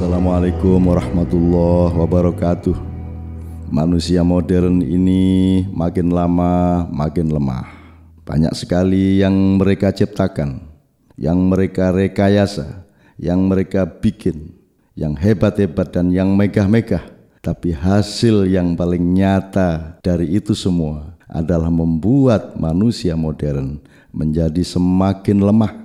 Assalamualaikum warahmatullahi wabarakatuh. Manusia modern ini makin lama makin lemah. Banyak sekali yang mereka ciptakan, yang mereka rekayasa, yang mereka bikin, yang hebat-hebat dan yang megah-megah. Tapi hasil yang paling nyata dari itu semua adalah membuat manusia modern menjadi semakin lemah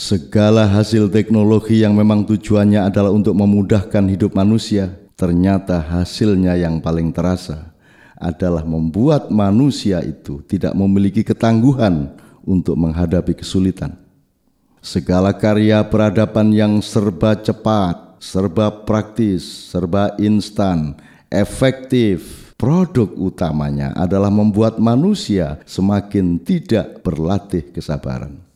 segala hasil teknologi yang memang tujuannya adalah untuk memudahkan hidup manusia, ternyata hasilnya yang paling terasa adalah membuat manusia itu tidak memiliki ketangguhan untuk menghadapi kesulitan. Segala karya peradaban yang serba cepat, serba praktis, serba instan, efektif, produk utamanya adalah membuat manusia semakin tidak berlatih kesabaran.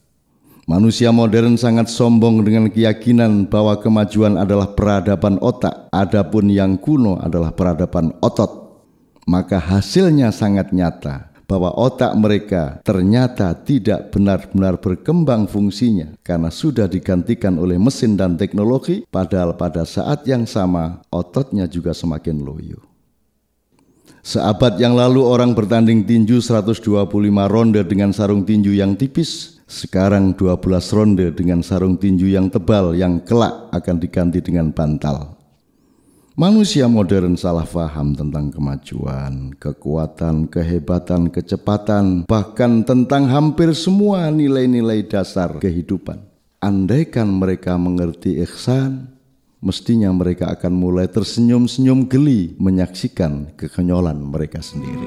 Manusia modern sangat sombong dengan keyakinan bahwa kemajuan adalah peradaban otak, adapun yang kuno adalah peradaban otot. Maka hasilnya sangat nyata bahwa otak mereka ternyata tidak benar-benar berkembang fungsinya karena sudah digantikan oleh mesin dan teknologi, padahal pada saat yang sama ototnya juga semakin loyo. Seabad yang lalu orang bertanding tinju 125 ronde dengan sarung tinju yang tipis sekarang 12 ronde dengan sarung tinju yang tebal yang kelak akan diganti dengan bantal. Manusia modern salah faham tentang kemajuan, kekuatan, kehebatan, kecepatan, bahkan tentang hampir semua nilai-nilai dasar kehidupan. Andaikan mereka mengerti ihsan, mestinya mereka akan mulai tersenyum-senyum geli menyaksikan kekenyolan mereka sendiri.